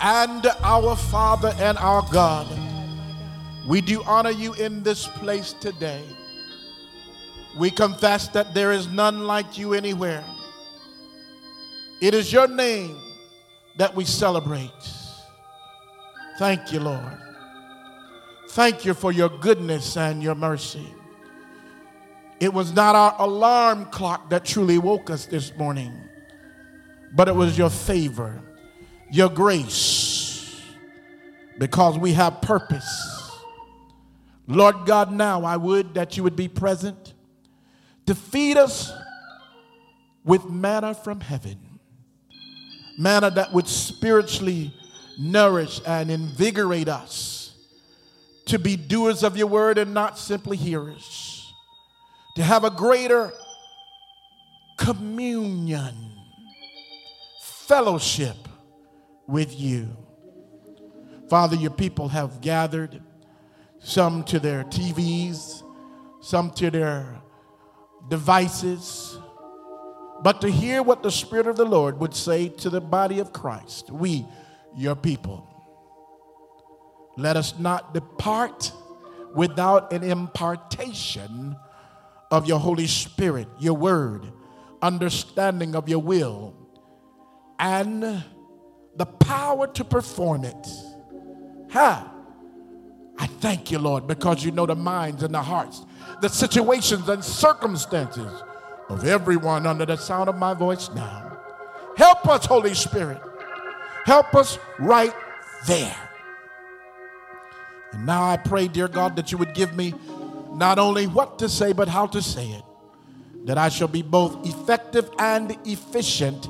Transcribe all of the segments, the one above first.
and our Father and our God, we do honor you in this place today. We confess that there is none like you anywhere. It is your name that we celebrate. Thank you, Lord. Thank you for your goodness and your mercy. It was not our alarm clock that truly woke us this morning, but it was your favor, your grace, because we have purpose. Lord God, now I would that you would be present to feed us with manna from heaven, manna that would spiritually nourish and invigorate us to be doers of your word and not simply hearers, to have a greater communion, fellowship with you. Father, your people have gathered, some to their TVs, some to their devices, but to hear what the Spirit of the Lord would say to the body of Christ, we, your people. Let us not depart without an impartation of your Holy Spirit, your word, understanding of your will, and the power to perform it. Ha! I thank you, Lord, because you know the minds and the hearts, the situations and circumstances of everyone under the sound of my voice now. Help us, Holy Spirit. Help us right there. And now I pray, dear God, that you would give me not only what to say, but how to say it. That I shall be both effective and efficient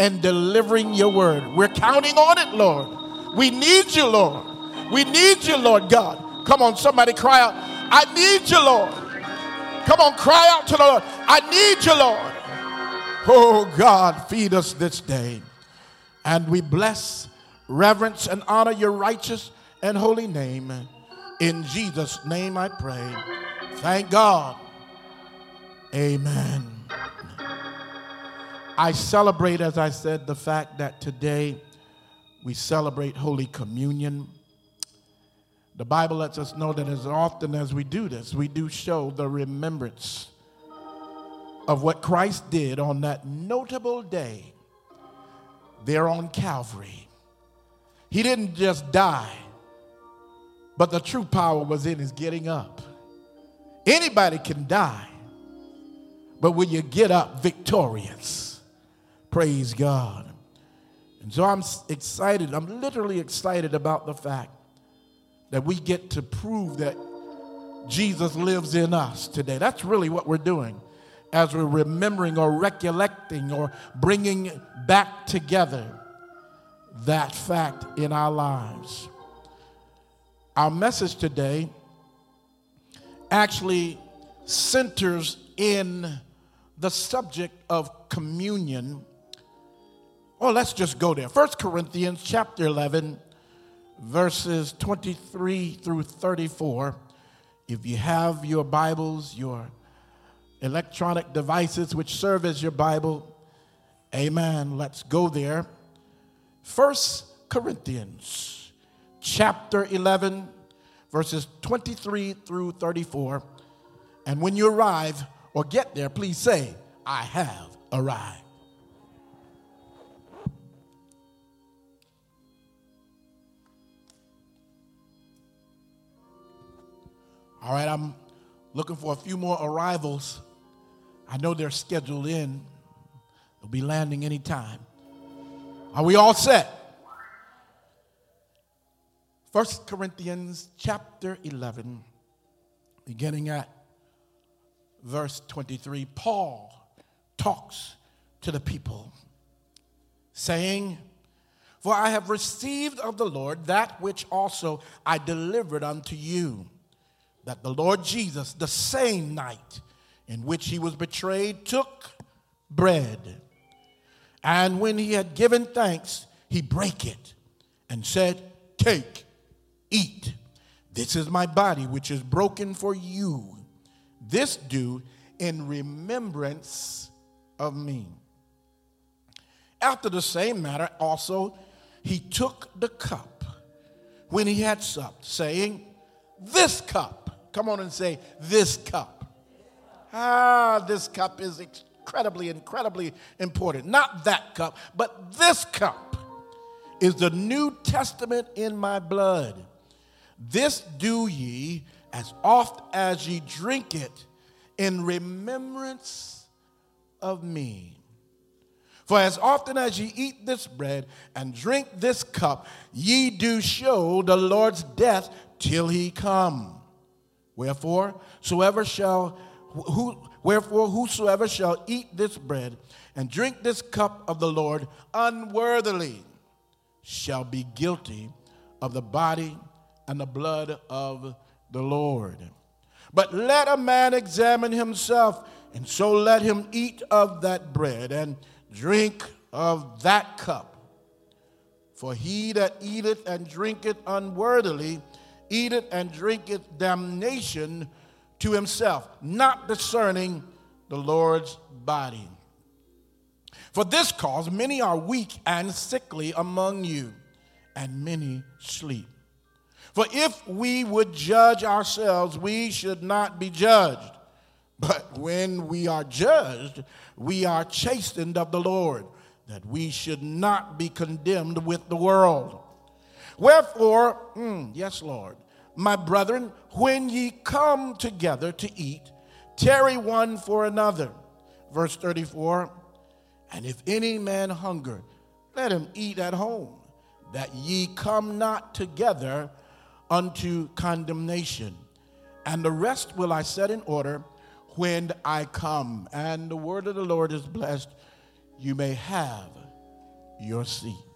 in delivering your word. We're counting on it, Lord. We need you, Lord. We need you, Lord God. Come on, somebody cry out, I need you, Lord. Come on, cry out to the Lord. I need you, Lord. Oh, God, feed us this day. And we bless, reverence, and honor your righteous and holy name. In Jesus' name I pray. Thank God. Amen. I celebrate, as I said, the fact that today we celebrate Holy Communion. The Bible lets us know that as often as we do this, we do show the remembrance of what Christ did on that notable day there on Calvary. He didn't just die, but the true power was in his getting up. Anybody can die, but will you get up victorious? Praise God. And so I'm excited, I'm literally excited about the fact that we get to prove that Jesus lives in us today. That's really what we're doing as we're remembering or recollecting or bringing back together that fact in our lives. Our message today actually centers in the subject of communion. Well, let's just go there. 1 Corinthians chapter 11 verses 23 through 34. If you have your Bibles, your electronic devices which serve as your Bible, amen. Let's go there. First Corinthians chapter 11, verses 23 through 34. And when you arrive or get there, please say, I have arrived. All right, I'm looking for a few more arrivals. I know they're scheduled in. They'll be landing anytime. Are we all set? 1 Corinthians chapter 11, beginning at verse 23, Paul talks to the people, saying, For I have received of the Lord that which also I delivered unto you, that the Lord Jesus, the same night in which he was betrayed, took bread. And when he had given thanks, he brake it and said, Take Eat. This is my body, which is broken for you. This do in remembrance of me. After the same manner, also, he took the cup when he had supped, saying, This cup. Come on and say, This cup. Ah, this cup is incredibly, incredibly important. Not that cup, but this cup is the New Testament in my blood. This do ye as oft as ye drink it in remembrance of me. For as often as ye eat this bread and drink this cup, ye do show the Lord's death till he come. Wherefore, soever shall who, wherefore whosoever shall eat this bread and drink this cup of the Lord unworthily shall be guilty of the body and the blood of the Lord. But let a man examine himself, and so let him eat of that bread and drink of that cup. For he that eateth and drinketh unworthily eateth and drinketh damnation to himself, not discerning the Lord's body. For this cause, many are weak and sickly among you, and many sleep. For if we would judge ourselves, we should not be judged. But when we are judged, we are chastened of the Lord, that we should not be condemned with the world. Wherefore, mm, yes, Lord, my brethren, when ye come together to eat, tarry one for another. Verse 34 And if any man hunger, let him eat at home, that ye come not together unto condemnation. And the rest will I set in order when I come. And the word of the Lord is blessed. You may have your seat.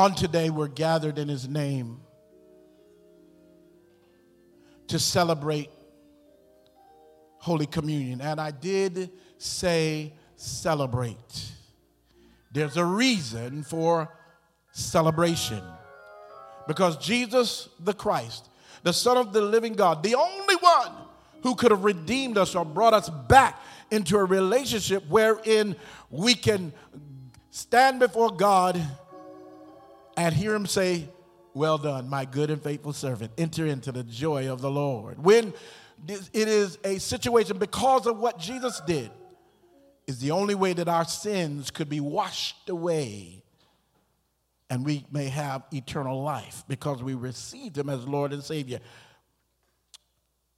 On today, we're gathered in His name to celebrate Holy Communion. And I did say celebrate. There's a reason for celebration. Because Jesus the Christ, the Son of the living God, the only one who could have redeemed us or brought us back into a relationship wherein we can stand before God and hear him say, Well done, my good and faithful servant. Enter into the joy of the Lord. When it is a situation because of what Jesus did, is the only way that our sins could be washed away and we may have eternal life because we received him as Lord and Savior.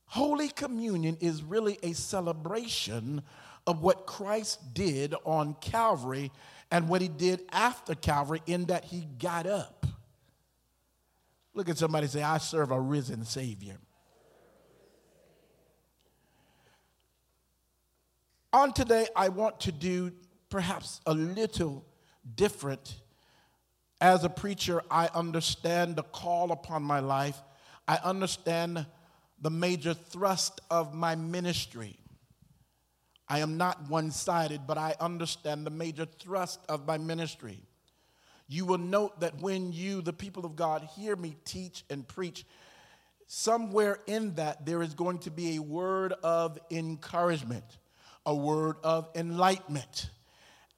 Holy Communion is really a celebration of what Christ did on Calvary and what he did after Calvary, in that he got up. Look at somebody say, I serve a risen Savior. On today, I want to do perhaps a little different. As a preacher, I understand the call upon my life, I understand the major thrust of my ministry. I am not one sided, but I understand the major thrust of my ministry. You will note that when you, the people of God, hear me teach and preach, somewhere in that there is going to be a word of encouragement, a word of enlightenment.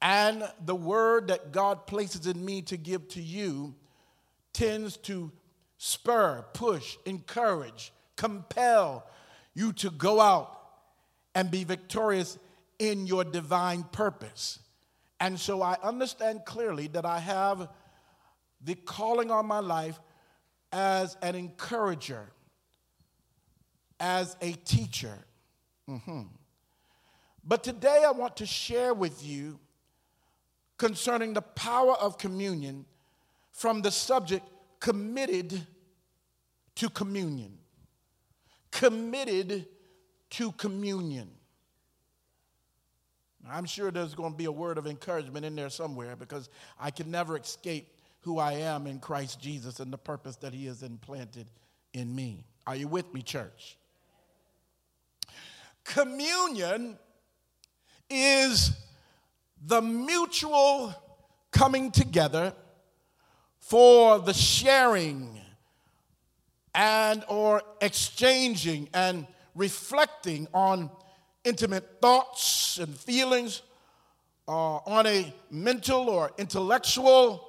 And the word that God places in me to give to you tends to spur, push, encourage, compel you to go out and be victorious in your divine purpose. And so I understand clearly that I have the calling on my life as an encourager, as a teacher. Mm-hmm. But today I want to share with you concerning the power of communion from the subject committed to communion. Committed to communion. I'm sure there's going to be a word of encouragement in there somewhere because I can never escape who I am in Christ Jesus and the purpose that He has implanted in me. Are you with me, church? Communion is the mutual coming together for the sharing and or exchanging and reflecting on intimate thoughts and feelings uh, on a mental or intellectual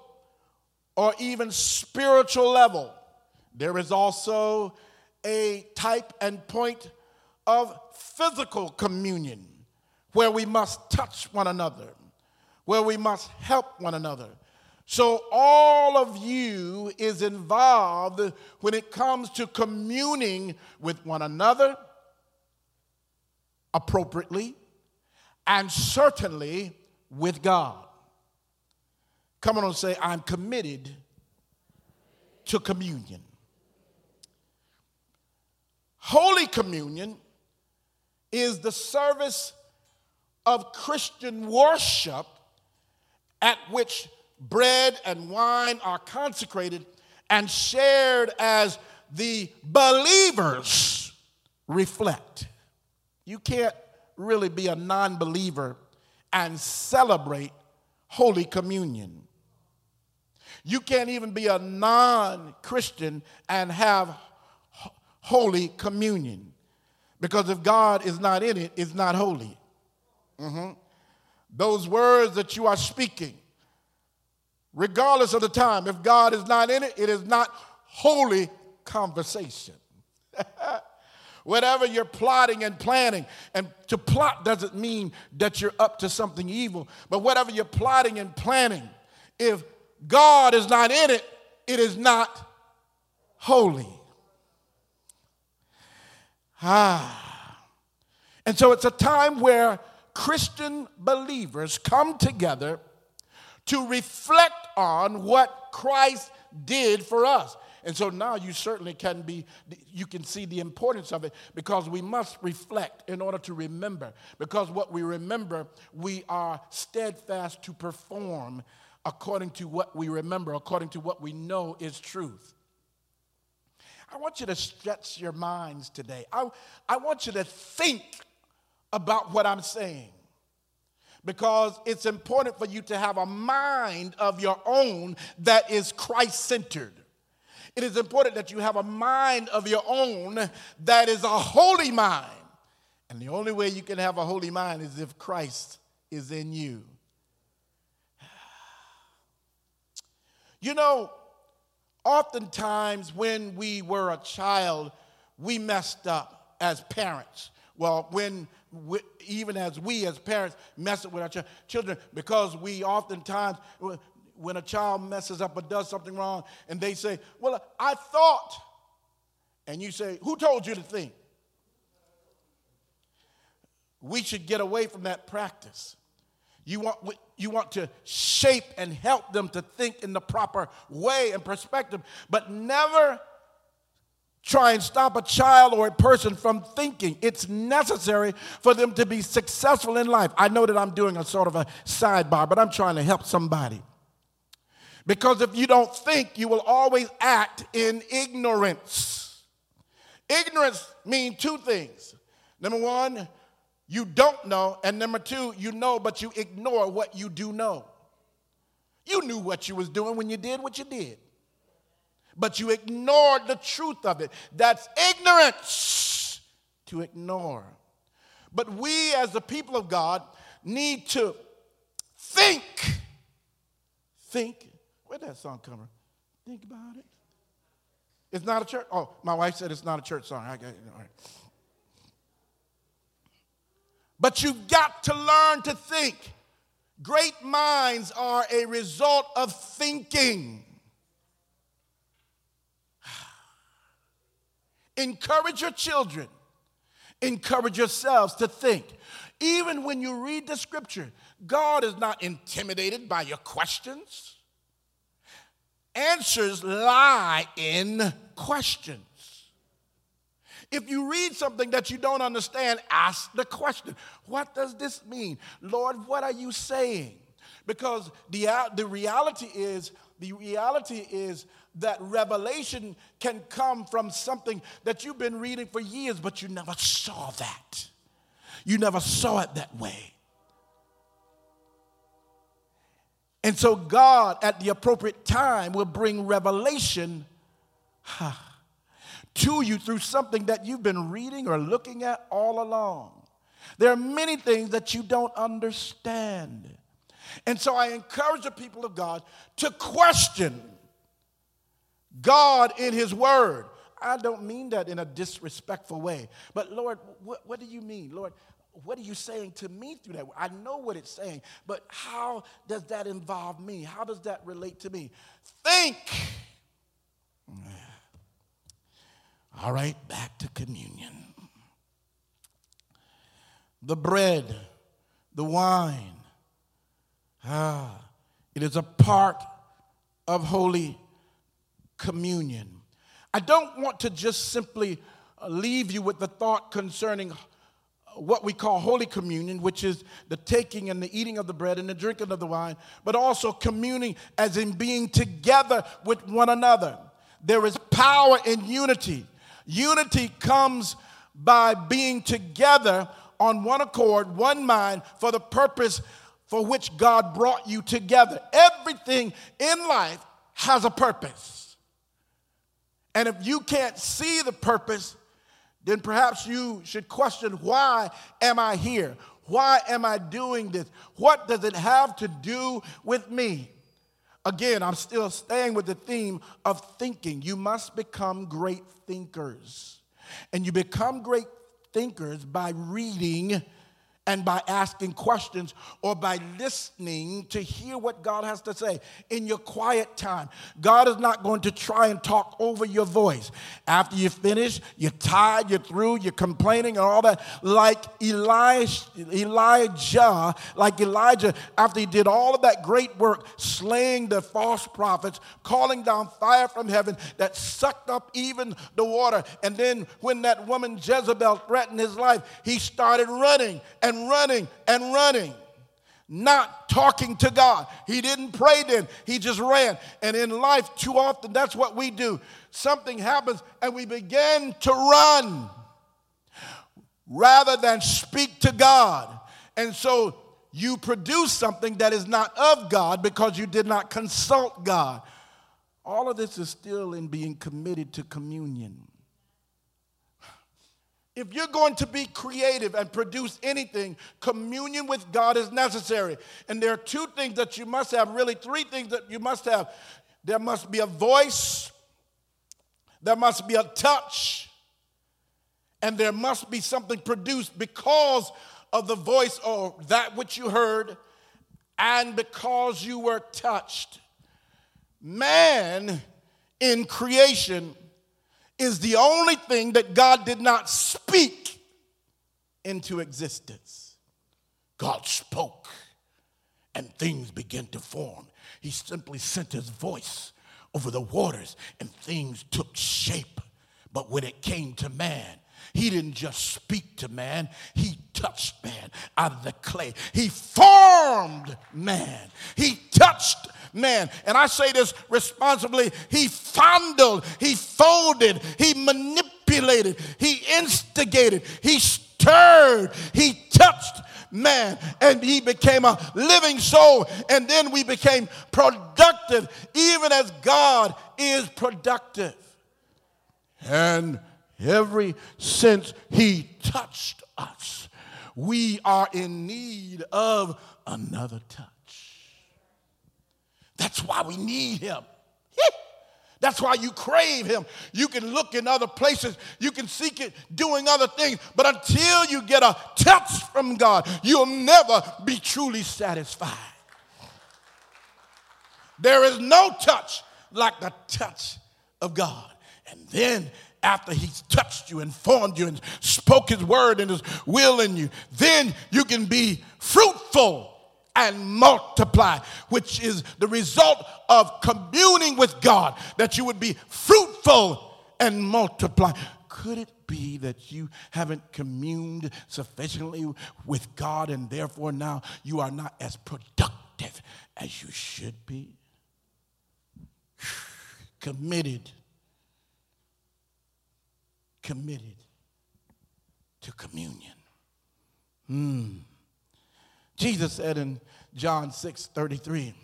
or even spiritual level. There is also a type and point of physical communion where we must touch one another, where we must help one another. So, all of you is involved when it comes to communing with one another appropriately and certainly with God. Come on and say, I'm committed to communion. Holy Communion is the service of Christian worship at which bread and wine are consecrated and shared as the believers reflect. You can't really be a non believer and celebrate Holy Communion. You can't even be a non Christian and have Holy Communion. Because if God is not in it, it's not holy. Mm-hmm. Those words that you are speaking, regardless of the time, if God is not in it, it is not holy conversation. Whatever you're plotting and planning, and to plot doesn't mean that you're up to something evil, but whatever you're plotting and planning, if God is not in it, it is not holy. Ah. And so it's a time where Christian believers come together to reflect on what Christ did for us. And so now you certainly can be, you can see the importance of it because we must reflect in order to remember. Because what we remember, we are steadfast to perform according to what we remember, according to what we know is truth. I want you to stretch your minds today. I, I want you to think about what I'm saying because it's important for you to have a mind of your own that is Christ centered. It is important that you have a mind of your own that is a holy mind. And the only way you can have a holy mind is if Christ is in you. You know, oftentimes when we were a child, we messed up as parents. Well, when we, even as we as parents mess up with our ch- children, because we oftentimes when a child messes up or does something wrong and they say, Well, I thought, and you say, Who told you to think? We should get away from that practice. You want, you want to shape and help them to think in the proper way and perspective, but never try and stop a child or a person from thinking. It's necessary for them to be successful in life. I know that I'm doing a sort of a sidebar, but I'm trying to help somebody. Because if you don't think, you will always act in ignorance. Ignorance means two things. Number one, you don't know, and number two, you know, but you ignore what you do know. You knew what you was doing when you did what you did, but you ignored the truth of it. That's ignorance to ignore. But we, as the people of God, need to think. Think Where'd that song come from? Think about it. It's not a church. Oh, my wife said it's not a church song. I got it. All right. But you've got to learn to think. Great minds are a result of thinking. Encourage your children. Encourage yourselves to think. Even when you read the scripture, God is not intimidated by your questions answers lie in questions. If you read something that you don't understand, ask the question What does this mean? Lord, what are you saying? Because the, uh, the reality is, the reality is that revelation can come from something that you've been reading for years, but you never saw that. You never saw it that way. And so, God, at the appropriate time, will bring revelation to you through something that you've been reading or looking at all along. There are many things that you don't understand. And so I encourage the people of God to question God in His Word. I don't mean that in a disrespectful way. But Lord, what, what do you mean? Lord, what are you saying to me through that? I know what it's saying, but how does that involve me? How does that relate to me? Think. All right, back to communion. The bread, the wine, ah, it is a part of Holy Communion. I don't want to just simply uh, leave you with the thought concerning what we call Holy Communion, which is the taking and the eating of the bread and the drinking of the wine, but also communing as in being together with one another. There is power in unity. Unity comes by being together on one accord, one mind, for the purpose for which God brought you together. Everything in life has a purpose. And if you can't see the purpose, then perhaps you should question why am I here? Why am I doing this? What does it have to do with me? Again, I'm still staying with the theme of thinking. You must become great thinkers. And you become great thinkers by reading and by asking questions or by listening to hear what God has to say in your quiet time. God is not going to try and talk over your voice. After you finish, you're tired, you're through, you're complaining and all that. Like Elijah, Elijah, like Elijah, after he did all of that great work, slaying the false prophets, calling down fire from heaven that sucked up even the water. And then when that woman Jezebel threatened his life, he started running and and running and running, not talking to God. He didn't pray then, he just ran. And in life, too often, that's what we do. Something happens and we begin to run rather than speak to God. And so you produce something that is not of God because you did not consult God. All of this is still in being committed to communion. If you're going to be creative and produce anything, communion with God is necessary. And there are two things that you must have, really, three things that you must have. There must be a voice, there must be a touch, and there must be something produced because of the voice or that which you heard, and because you were touched. Man in creation is the only thing that God did not speak into existence. God spoke and things began to form. He simply sent his voice over the waters and things took shape. But when it came to man, he didn't just speak to man, he touched man out of the clay. He formed man. He man. And I say this responsibly he fondled, he folded, he manipulated, he instigated, he stirred, he touched man and he became a living soul and then we became productive even as God is productive. And every since he touched us, we are in need of another touch. That's why we need him. That's why you crave him. You can look in other places, you can seek it doing other things, but until you get a touch from God, you'll never be truly satisfied. There is no touch like the touch of God. And then after he's touched you and formed you and spoke his word and his will in you, then you can be fruitful and multiply, which is the result of communing with God, that you would be fruitful and multiply. Could it be that you haven't communed sufficiently with God and therefore now you are not as productive as you should be? Committed committed to communion. Mm. Jesus said in John 6 33,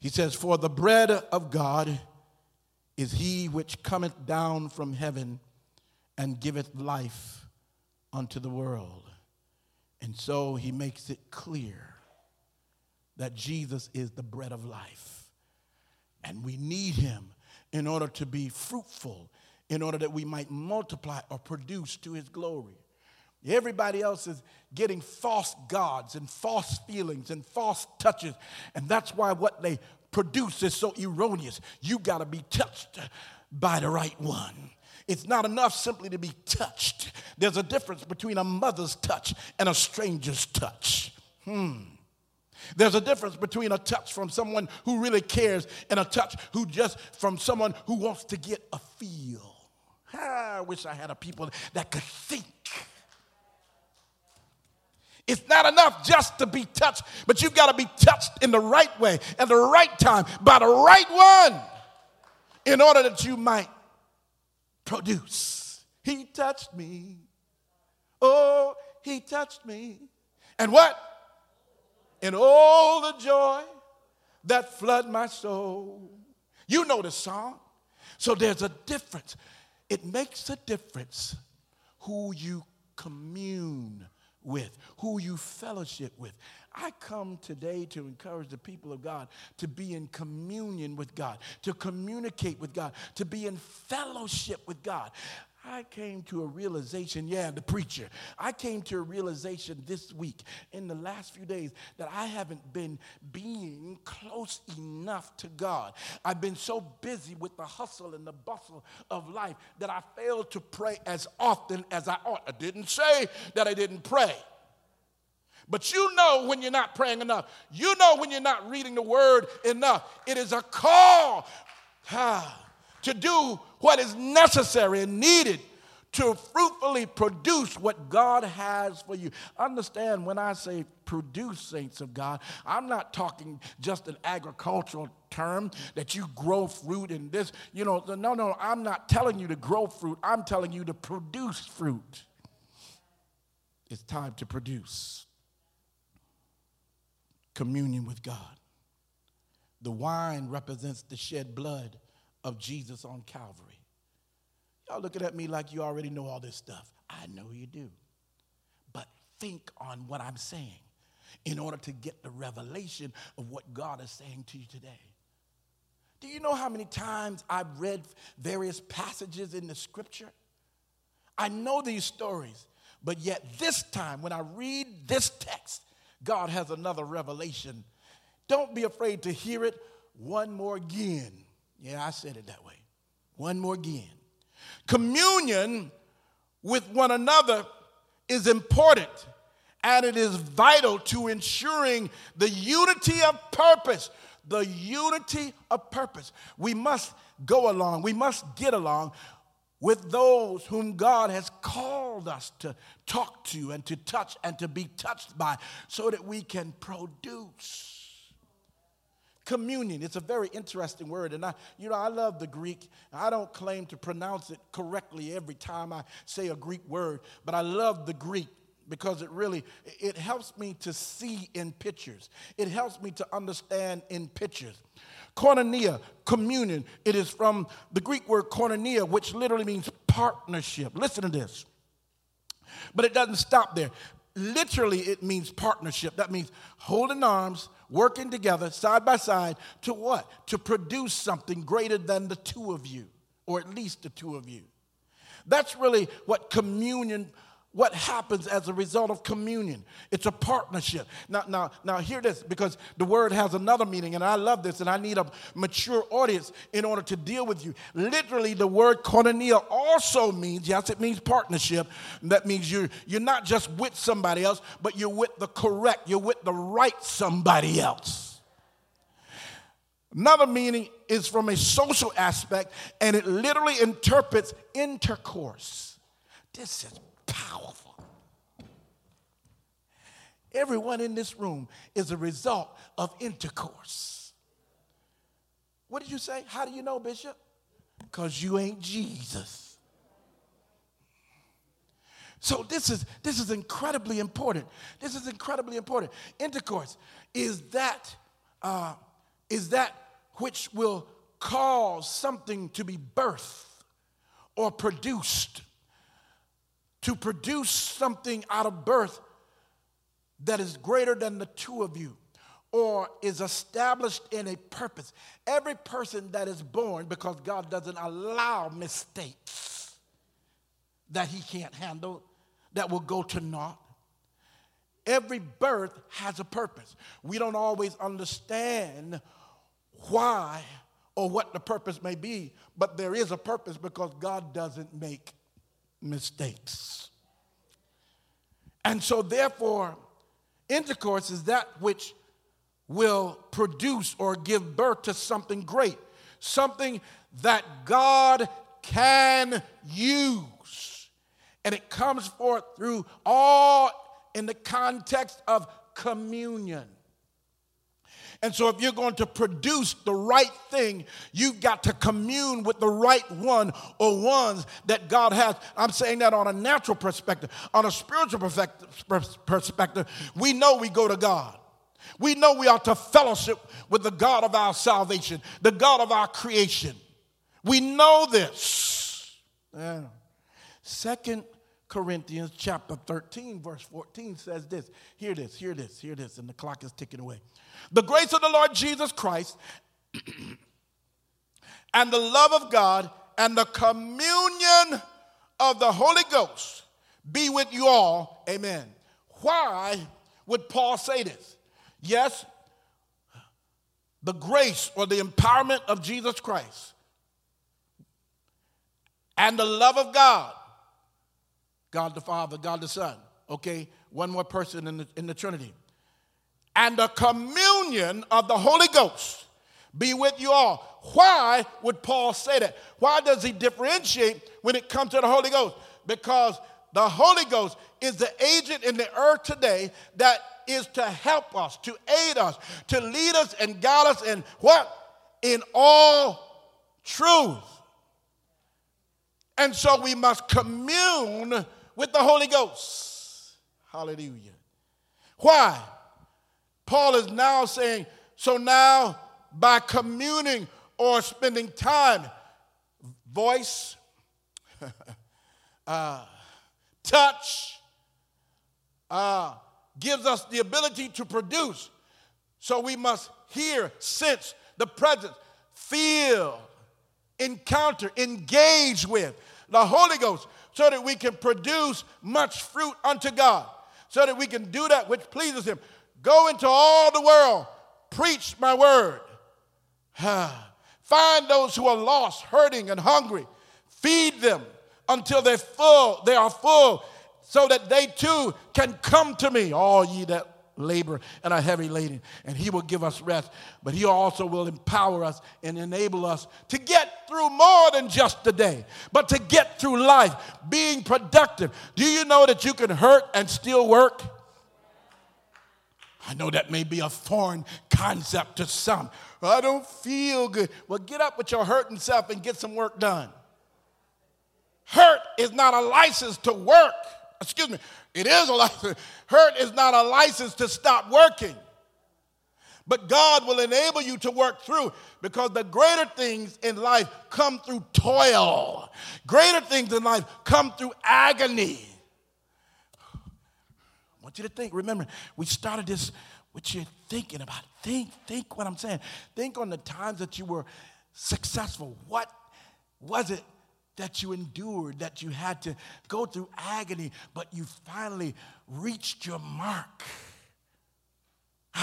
He says, For the bread of God is he which cometh down from heaven and giveth life unto the world. And so he makes it clear that Jesus is the bread of life. And we need him in order to be fruitful, in order that we might multiply or produce to his glory. Everybody else is getting false gods and false feelings and false touches. And that's why what they produce is so erroneous. You got to be touched by the right one. It's not enough simply to be touched. There's a difference between a mother's touch and a stranger's touch. Hmm. There's a difference between a touch from someone who really cares and a touch who just from someone who wants to get a feel. Ah, I wish I had a people that could think. It's not enough just to be touched, but you've got to be touched in the right way, at the right time, by the right one, in order that you might produce. He touched me. Oh, he touched me. And what? And all the joy that flood my soul. You know the song. So there's a difference. It makes a difference who you commune with, who you fellowship with. I come today to encourage the people of God to be in communion with God, to communicate with God, to be in fellowship with God. I came to a realization, yeah, the preacher. I came to a realization this week, in the last few days, that I haven't been being close enough to God. I've been so busy with the hustle and the bustle of life that I failed to pray as often as I ought. I didn't say that I didn't pray. But you know when you're not praying enough. You know when you're not reading the word enough. It is a call ah, to do what is necessary and needed to fruitfully produce what God has for you. Understand when I say produce, saints of God, I'm not talking just an agricultural term that you grow fruit in this. You know, no, no, I'm not telling you to grow fruit, I'm telling you to produce fruit. It's time to produce communion with God. The wine represents the shed blood of Jesus on Calvary. Y'all looking at me like you already know all this stuff. I know you do. But think on what I'm saying in order to get the revelation of what God is saying to you today. Do you know how many times I've read various passages in the scripture? I know these stories, but yet this time when I read this text, God has another revelation. Don't be afraid to hear it one more again. Yeah, I said it that way. One more again. Communion with one another is important and it is vital to ensuring the unity of purpose. The unity of purpose. We must go along, we must get along with those whom God has called us to talk to and to touch and to be touched by so that we can produce communion. It's a very interesting word and i you know i love the greek. I don't claim to pronounce it correctly every time i say a greek word but i love the greek because it really it helps me to see in pictures. It helps me to understand in pictures. Koinonia communion. It is from the greek word koinonia which literally means partnership. Listen to this. But it doesn't stop there. Literally it means partnership. That means holding arms working together side by side to what? To produce something greater than the two of you, or at least the two of you. That's really what communion what happens as a result of communion. It's a partnership. Now, now, now hear this because the word has another meaning, and I love this, and I need a mature audience in order to deal with you. Literally, the word koinonia also means, yes, it means partnership. That means you're you're not just with somebody else, but you're with the correct, you're with the right somebody else. Another meaning is from a social aspect, and it literally interprets intercourse. This is powerful. Everyone in this room is a result of intercourse. What did you say? How do you know, Bishop? Because you ain't Jesus. So this is this is incredibly important. This is incredibly important. Intercourse is that uh, is that which will cause something to be birthed or produced to produce something out of birth that is greater than the two of you or is established in a purpose. Every person that is born, because God doesn't allow mistakes that he can't handle, that will go to naught. Every birth has a purpose. We don't always understand why or what the purpose may be, but there is a purpose because God doesn't make mistakes. And so, therefore, intercourse is that which will produce or give birth to something great, something that God can use. And it comes forth through all in the context of communion. And so, if you're going to produce the right thing, you've got to commune with the right one or ones that God has. I'm saying that on a natural perspective. On a spiritual perspective, we know we go to God. We know we are to fellowship with the God of our salvation, the God of our creation. We know this. Yeah. Second Corinthians chapter 13, verse 14 says this. Hear this, hear this, hear this, and the clock is ticking away. The grace of the Lord Jesus Christ and the love of God and the communion of the Holy Ghost be with you all. Amen. Why would Paul say this? Yes, the grace or the empowerment of Jesus Christ and the love of God, God the Father, God the Son, okay, one more person in the, in the Trinity, and the communion of the Holy Ghost be with you all. Why would Paul say that? Why does he differentiate when it comes to the Holy Ghost? Because the Holy Ghost is the agent in the earth today that is to help us, to aid us, to lead us and guide us in what? In all truth. And so we must commune with the Holy Ghost. Hallelujah. Why? Paul is now saying, so now by communing or spending time, voice, uh, touch, uh, gives us the ability to produce. So we must hear, sense the presence, feel, encounter, engage with the Holy Ghost so that we can produce much fruit unto God, so that we can do that which pleases Him. Go into all the world, preach my word. Find those who are lost, hurting, and hungry. Feed them until they're full, they are full so that they too can come to me, all ye that labor and are heavy laden, and he will give us rest. But he also will empower us and enable us to get through more than just the day, but to get through life being productive. Do you know that you can hurt and still work? I know that may be a foreign concept to some. I don't feel good. Well, get up with your hurting self and get some work done. Hurt is not a license to work excuse me, it is a license. Hurt is not a license to stop working. But God will enable you to work through because the greater things in life come through toil. Greater things in life come through agony. I want you to think, remember, we started this what you're thinking about. Think, think what I'm saying. Think on the times that you were successful. What was it that you endured, that you had to go through agony, but you finally reached your mark.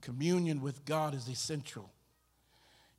Communion with God is essential.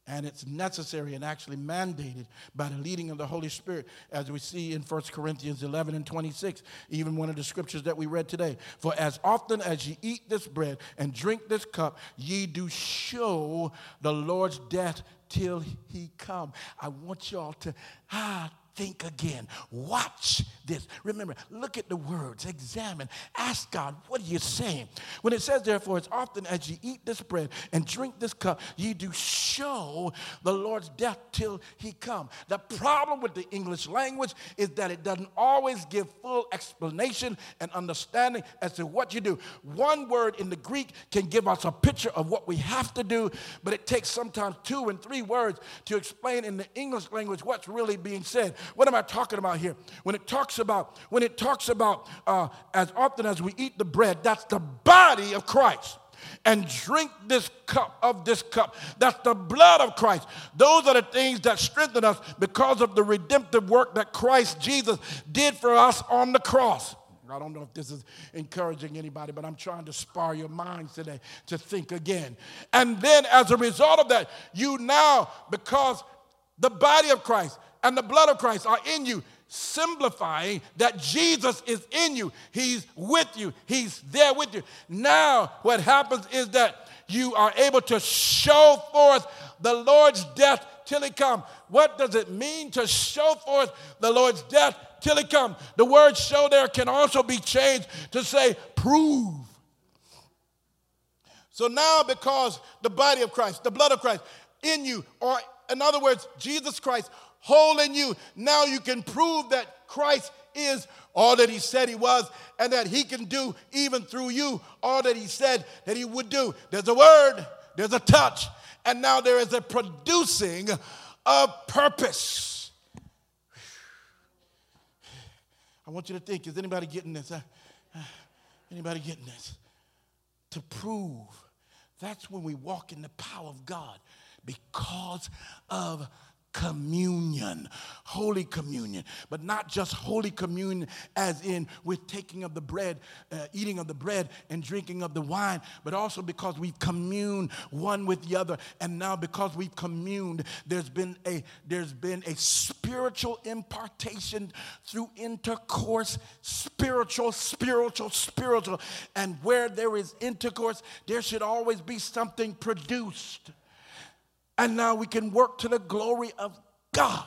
And it's necessary and actually mandated by the leading of the Holy Spirit, as we see in 1 Corinthians 11 and 26, even one of the scriptures that we read today. For as often as ye eat this bread and drink this cup, ye do show the Lord's death till he come. I want y'all to ah, think again. Watch this. Remember, look at the words, examine, ask God, what are you saying? When it says, therefore, as often as ye eat this bread and drink this cup, ye do show the Lord's death till he come. The problem with the English language is that it doesn't always give full explanation and understanding as to what you do. One word in the Greek can give us a picture of what we have to do, but it takes sometimes two and three words to explain in the English language what's really being said. What am I talking about here? When it talks about, when it talks about uh, as often as we eat the bread, that's the body of Christ and drink this cup of this cup. That's the blood of Christ. Those are the things that strengthen us because of the redemptive work that Christ Jesus did for us on the cross. I don't know if this is encouraging anybody, but I'm trying to spar your minds today to think again. And then, as a result of that, you now, because the body of Christ and the blood of Christ are in you, simplifying that Jesus is in you. He's with you. He's there with you. Now, what happens is that you are able to show forth the Lord's death till he come. What does it mean to show forth the Lord's death till he come? The word show there can also be changed to say prove. So now because the body of Christ, the blood of Christ in you, or in other words, Jesus Christ whole in you. Now you can prove that Christ is all that he said he was and that he can do even through you all that he said that he would do. There's a word, there's a touch, and now there is a producing of purpose. I want you to think is anybody getting this? Uh, anybody getting this? To prove. That's when we walk in the power of God because of communion, Holy Communion, but not just Holy Communion as in we're taking of the bread, uh, eating of the bread and drinking of the wine, but also because we've communed one with the other, and now because we've communed, there's been a there's been a spiritual impartation through intercourse, spiritual, spiritual, spiritual, and where there is intercourse, there should always be something produced. And now we can work to the glory of God.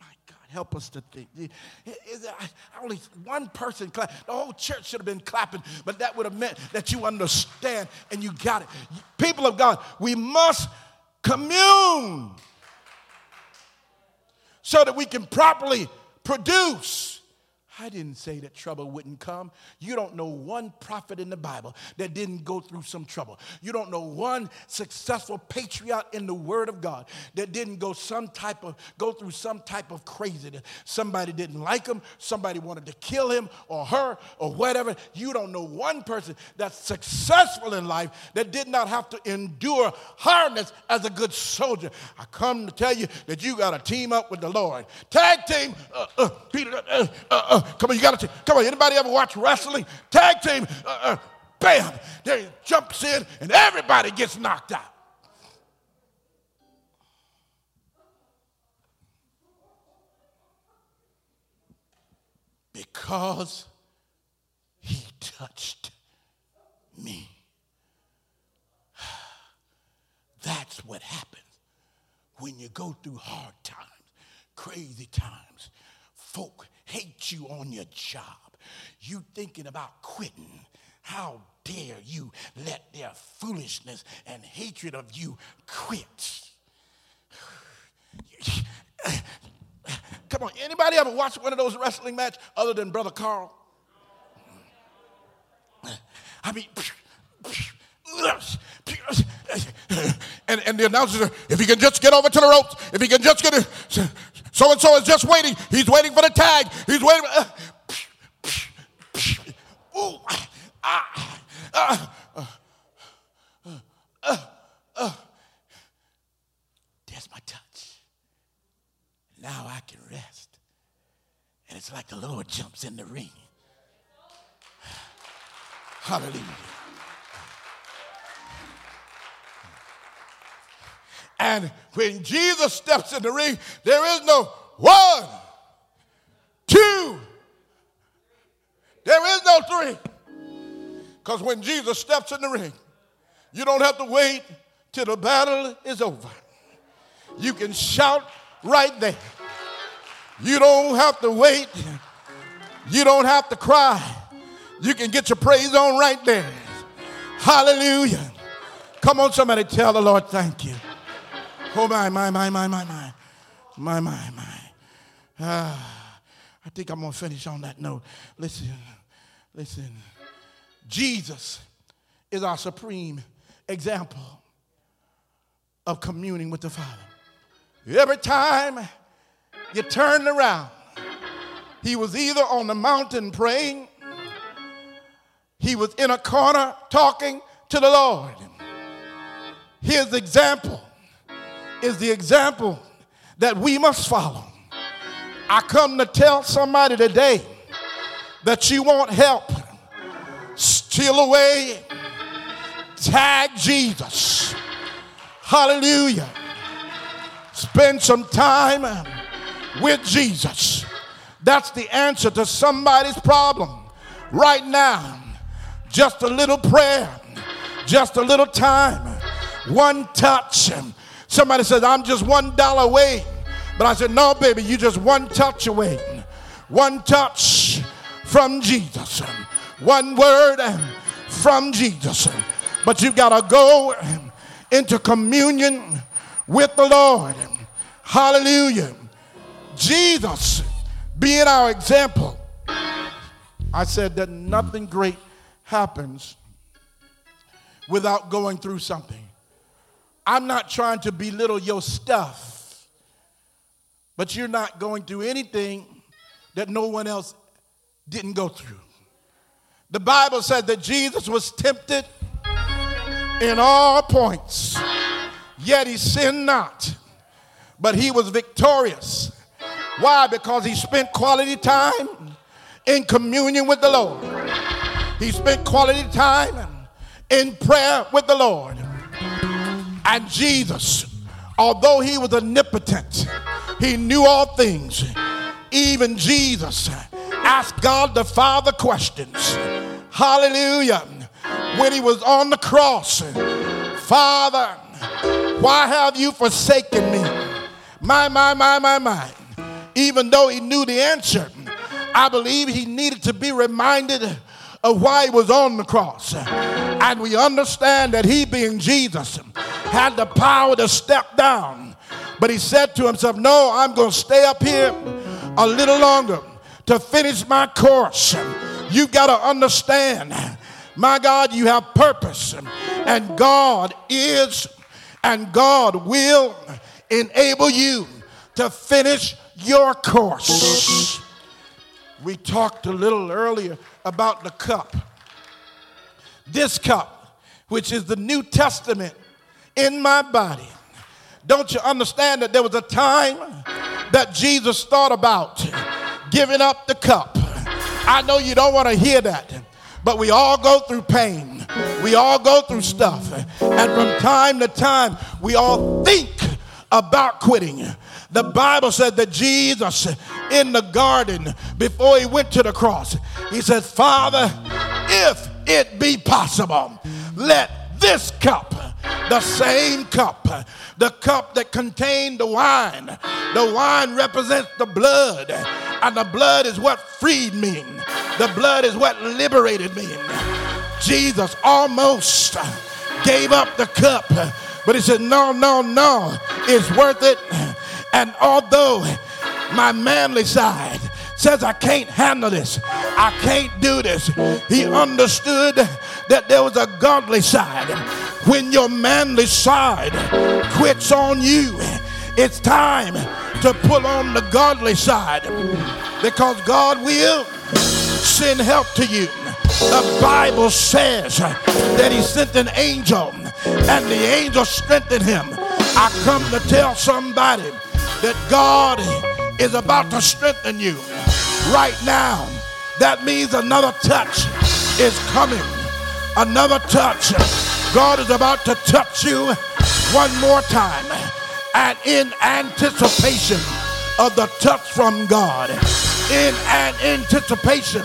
My God, help us to think. Only one person clap? The whole church should have been clapping, but that would have meant that you understand and you got it. People of God, we must commune so that we can properly produce I didn't say that trouble wouldn't come. You don't know one prophet in the Bible that didn't go through some trouble. You don't know one successful patriot in the Word of God that didn't go some type of go through some type of craziness. Somebody didn't like him, somebody wanted to kill him or her or whatever. You don't know one person that's successful in life that did not have to endure hardness as a good soldier. I come to tell you that you got to team up with the Lord. Tag team, uh, uh, Peter, uh, uh, uh come on, you got to. Come on, anybody ever watch wrestling? Tag team, uh, uh, bam, he jumps in, and everybody gets knocked out. Because he touched me. That's what happens when you go through hard times, crazy times. Folk hate you on your job. You thinking about quitting. How dare you let their foolishness and hatred of you quit? Come on, anybody ever watch one of those wrestling matches other than Brother Carl? I mean, and, and the announcer, if he can just get over to the ropes, if he can just get it, so and so is just waiting. He's waiting for the tag. He's waiting. For, uh, ah, ah, uh, There's my touch. Now I can rest. And it's like the Lord jumps in the ring. Hallelujah. And when Jesus steps in the ring, there is no one, two, there is no three. Because when Jesus steps in the ring, you don't have to wait till the battle is over. You can shout right there. You don't have to wait. You don't have to cry. You can get your praise on right there. Hallelujah. Come on, somebody tell the Lord thank you. Oh, my, my, my, my, my, my. My, my, my. Ah, I think I'm going to finish on that note. Listen, listen. Jesus is our supreme example of communing with the Father. Every time you turn around. He was either on the mountain praying, he was in a corner talking to the Lord. His example is the example that we must follow. I come to tell somebody today that you want help, steal away, tag Jesus. Hallelujah. Spend some time with Jesus. That's the answer to somebody's problem right now. Just a little prayer, just a little time, one touch. Somebody says, I'm just one dollar away. But I said, No, baby, you just one touch away. One touch from Jesus. One word from Jesus. But you got to go into communion with the Lord. Hallelujah. Jesus being our example. I said that nothing great happens without going through something. I'm not trying to belittle your stuff, but you're not going through anything that no one else didn't go through. The Bible said that Jesus was tempted in all points, yet he sinned not, but he was victorious. Why? Because he spent quality time in communion with the Lord. He spent quality time in prayer with the Lord. And Jesus, although he was omnipotent, he knew all things. Even Jesus asked God the Father questions. Hallelujah. When he was on the cross, Father, why have you forsaken me? My, my, my, my, my. Even though he knew the answer, I believe he needed to be reminded of why he was on the cross. And we understand that he, being Jesus, had the power to step down. But he said to himself, No, I'm going to stay up here a little longer to finish my course. You've got to understand, my God, you have purpose, and God is and God will enable you to finish your course. We talked a little earlier about the cup. This cup, which is the New Testament in my body. Don't you understand that there was a time that Jesus thought about giving up the cup? I know you don't want to hear that, but we all go through pain. We all go through stuff. And from time to time, we all think about quitting. The Bible said that Jesus in the garden, before he went to the cross, he said, Father, if it be possible, let this cup, the same cup, the cup that contained the wine, the wine represents the blood, and the blood is what freed me, the blood is what liberated me. Jesus almost gave up the cup, but he said, No, no, no, it's worth it. And although my manly side says I can't handle this, I can't do this, he understood that there was a godly side. When your manly side quits on you, it's time to pull on the godly side because God will send help to you. The Bible says that he sent an angel and the angel strengthened him. I come to tell somebody that God is about to strengthen you right now. That means another touch is coming. Another touch. God is about to touch you one more time. And in anticipation of the touch from God, in an anticipation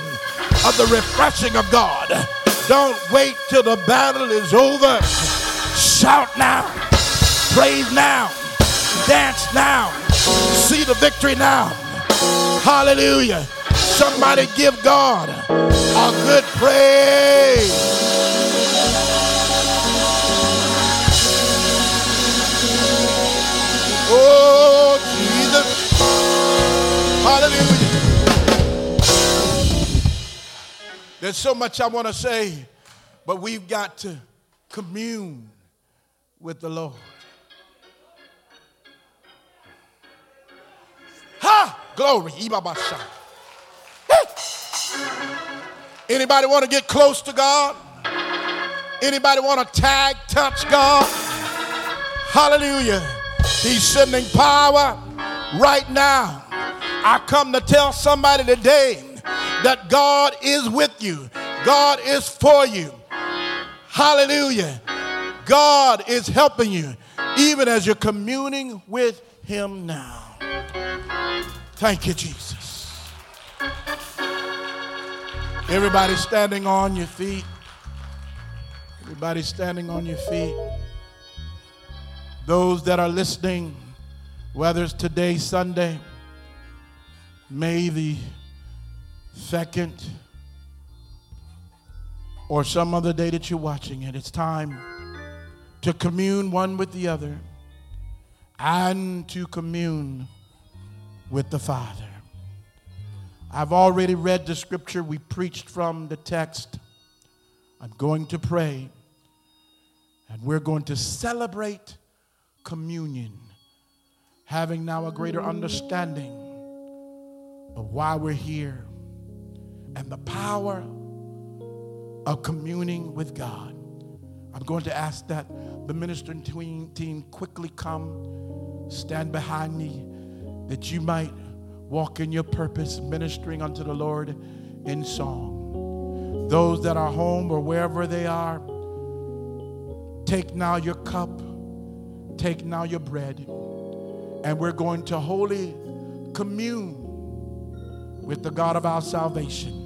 of the refreshing of God, don't wait till the battle is over. Shout now, praise now, dance now, see the victory now. Hallelujah. Somebody give God a good praise. There's so much I want to say, but we've got to commune with the Lord. Ha! Glory. Anybody want to get close to God? Anybody want to tag, touch God? Hallelujah. He's sending power right now. I come to tell somebody today that God is with you, God is for you. Hallelujah. God is helping you even as you're communing with Him now. Thank you, Jesus. Everybody standing on your feet. Everybody standing on your feet. Those that are listening, whether it's today, Sunday, May the 2nd, or some other day that you're watching it, it's time to commune one with the other and to commune with the Father. I've already read the scripture we preached from the text. I'm going to pray, and we're going to celebrate communion, having now a greater understanding of why we're here and the power of communing with God. I'm going to ask that the ministering team quickly come, stand behind me, that you might walk in your purpose, ministering unto the Lord in song. Those that are home or wherever they are, take now your cup, take now your bread, and we're going to holy commune with the God of our salvation.